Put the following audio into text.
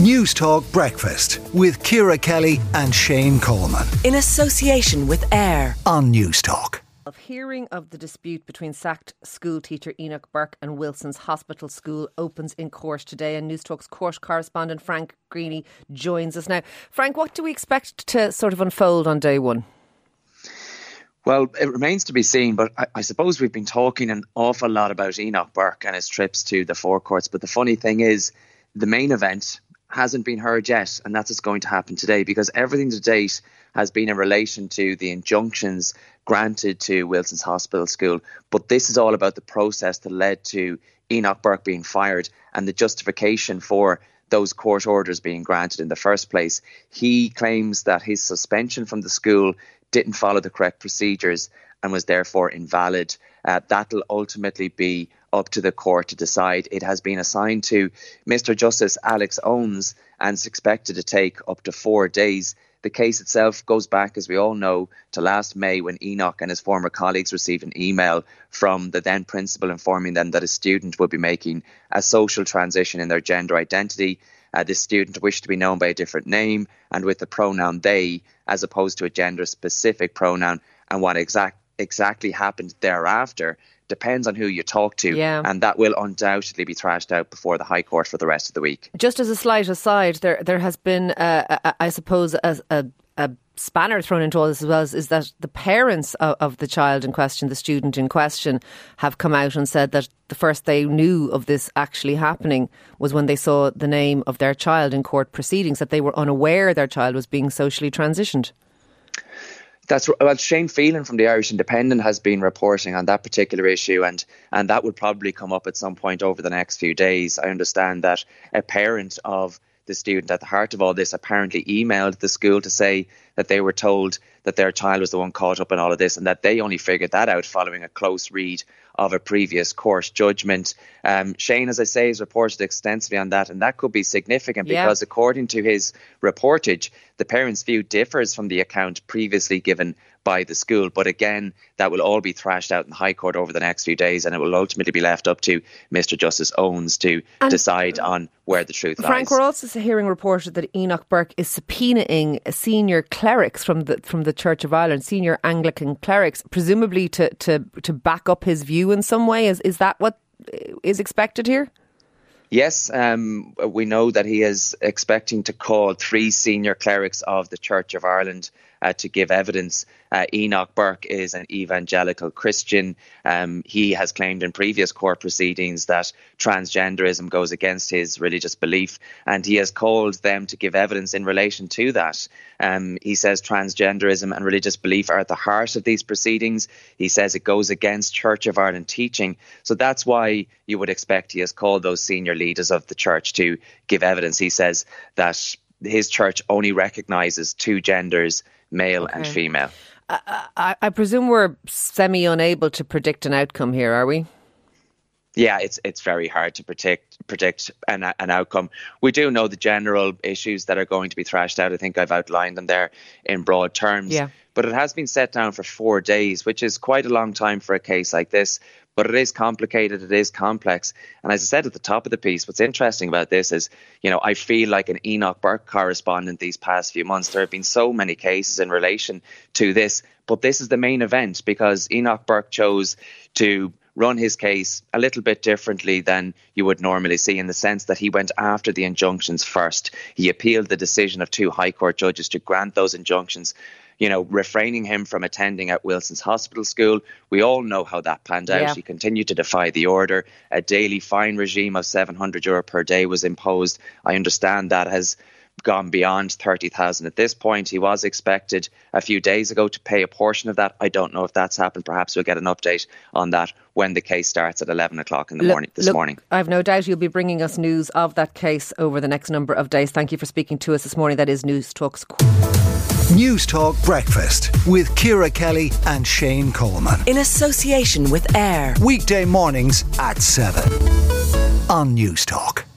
Newstalk Breakfast with Ciara Kelly and Shane Coleman. In association with AIR on Newstalk. Of hearing of the dispute between sacked school teacher Enoch Burke and Wilson's Hospital School opens in court today, and Newstalk's court correspondent Frank Greaney joins us now. Frank, what do we expect to sort of unfold on day one? Well, it remains to be seen, but I, I, suppose we've been talking an awful lot about Enoch Burke and his trips to the Four Courts. But the funny thing is, the main event hasn't been heard yet, and that's what's going to happen today because everything to date has been in relation to the injunctions granted to Wilson's Hospital School. But this is all about the process that led to Enoch Burke being fired and the justification for those court orders being granted in the first place. He claims that his suspension from the school didn't follow the correct procedures and was therefore invalid. Uh, that'll ultimately be up to the court to decide. It has been assigned to Mr. Justice Alex Owens and is expected to take up to four days. The case itself goes back, as we all know, to last May when Enoch and his former colleagues received an email from the then principal informing them that a student would be making a social transition in their gender identity. Uh, this student wished to be known by a different name and with the pronoun they, as opposed to a gender specific pronoun. And what exact, exactly happened thereafter depends on who you talk to. Yeah. And that will undoubtedly be thrashed out before the High Court for the rest of the week. Just as a slight aside, there there has been, uh, a, I suppose, a, a, a, spanner thrown into all this as well is, is that the parents of, of, the child in question, the student in question, have come out and said that the first they knew of this actually happening was when they saw the name of their child in court proceedings, that they were unaware their child was being socially transitioned. That's well, Shane Phelan from the Irish Independent has been reporting on that particular issue, and and that would probably come up at some point over the next few days. I understand that a parent of the student at the heart of all this apparently emailed the school to say that they were told that their child was the one caught up in all of this and that they only figured that out following a close read of a previous court judgment. Um, Shane, as I say, has reported extensively on that, and that could be significant yeah. because, according to his reportage, the parents' view differs from the account previously given by the school. But again, that will all be thrashed out in the High Court over the next few days, and it will ultimately be left up to Mr. Justice Owens to and decide on where the truth Frank, lies. Frank, we're also hearing reported that Enoch Burke is subpoenaing senior clerics from the from the Church of Ireland, senior Anglican clerics, presumably to to to back up his view in some way. Is is that what is expected here? Yes, um, we know that he is expecting to call three senior clerics of the Church of Ireland uh, to give evidence. Uh, Enoch Burke is an evangelical Christian. Um, he has claimed in previous court proceedings that transgenderism goes against his religious belief, and he has called them to give evidence in relation to that. Um, he says transgenderism and religious belief are at the heart of these proceedings. He says it goes against Church of Ireland teaching. So that's why you would expect he has called those senior leaders of the church to give evidence. He says that his church only recognizes two genders male okay. and female. I, I, I presume we're semi unable to predict an outcome here, are we? Yeah, it's it's very hard to predict predict an an outcome. We do know the general issues that are going to be thrashed out. I think I've outlined them there in broad terms. Yeah. But it has been set down for four days, which is quite a long time for a case like this. But it is complicated, it is complex. And as I said at the top of the piece, what's interesting about this is, you know, I feel like an Enoch Burke correspondent these past few months. There have been so many cases in relation to this, but this is the main event because Enoch Burke chose to run his case a little bit differently than you would normally see in the sense that he went after the injunctions first. He appealed the decision of two High Court judges to grant those injunctions you know, refraining him from attending at Wilson's Hospital School. We all know how that panned out. Yeah. He continued to defy the order. A daily fine regime of 700 euro per day was imposed. I understand that has gone beyond 30,000 at this point. He was expected a few days ago to pay a portion of that. I don't know if that's happened. Perhaps we'll get an update on that when the case starts at 11 o'clock in the look, morning this look, morning. I've no doubt you'll be bringing us news of that case over the next number of days. Thank you for speaking to us this morning. That is News Talks. Newstalk Breakfast with Ciara Kelly and Shane Coleman. In association with AIR. Weekday mornings at 7 on Newstalk.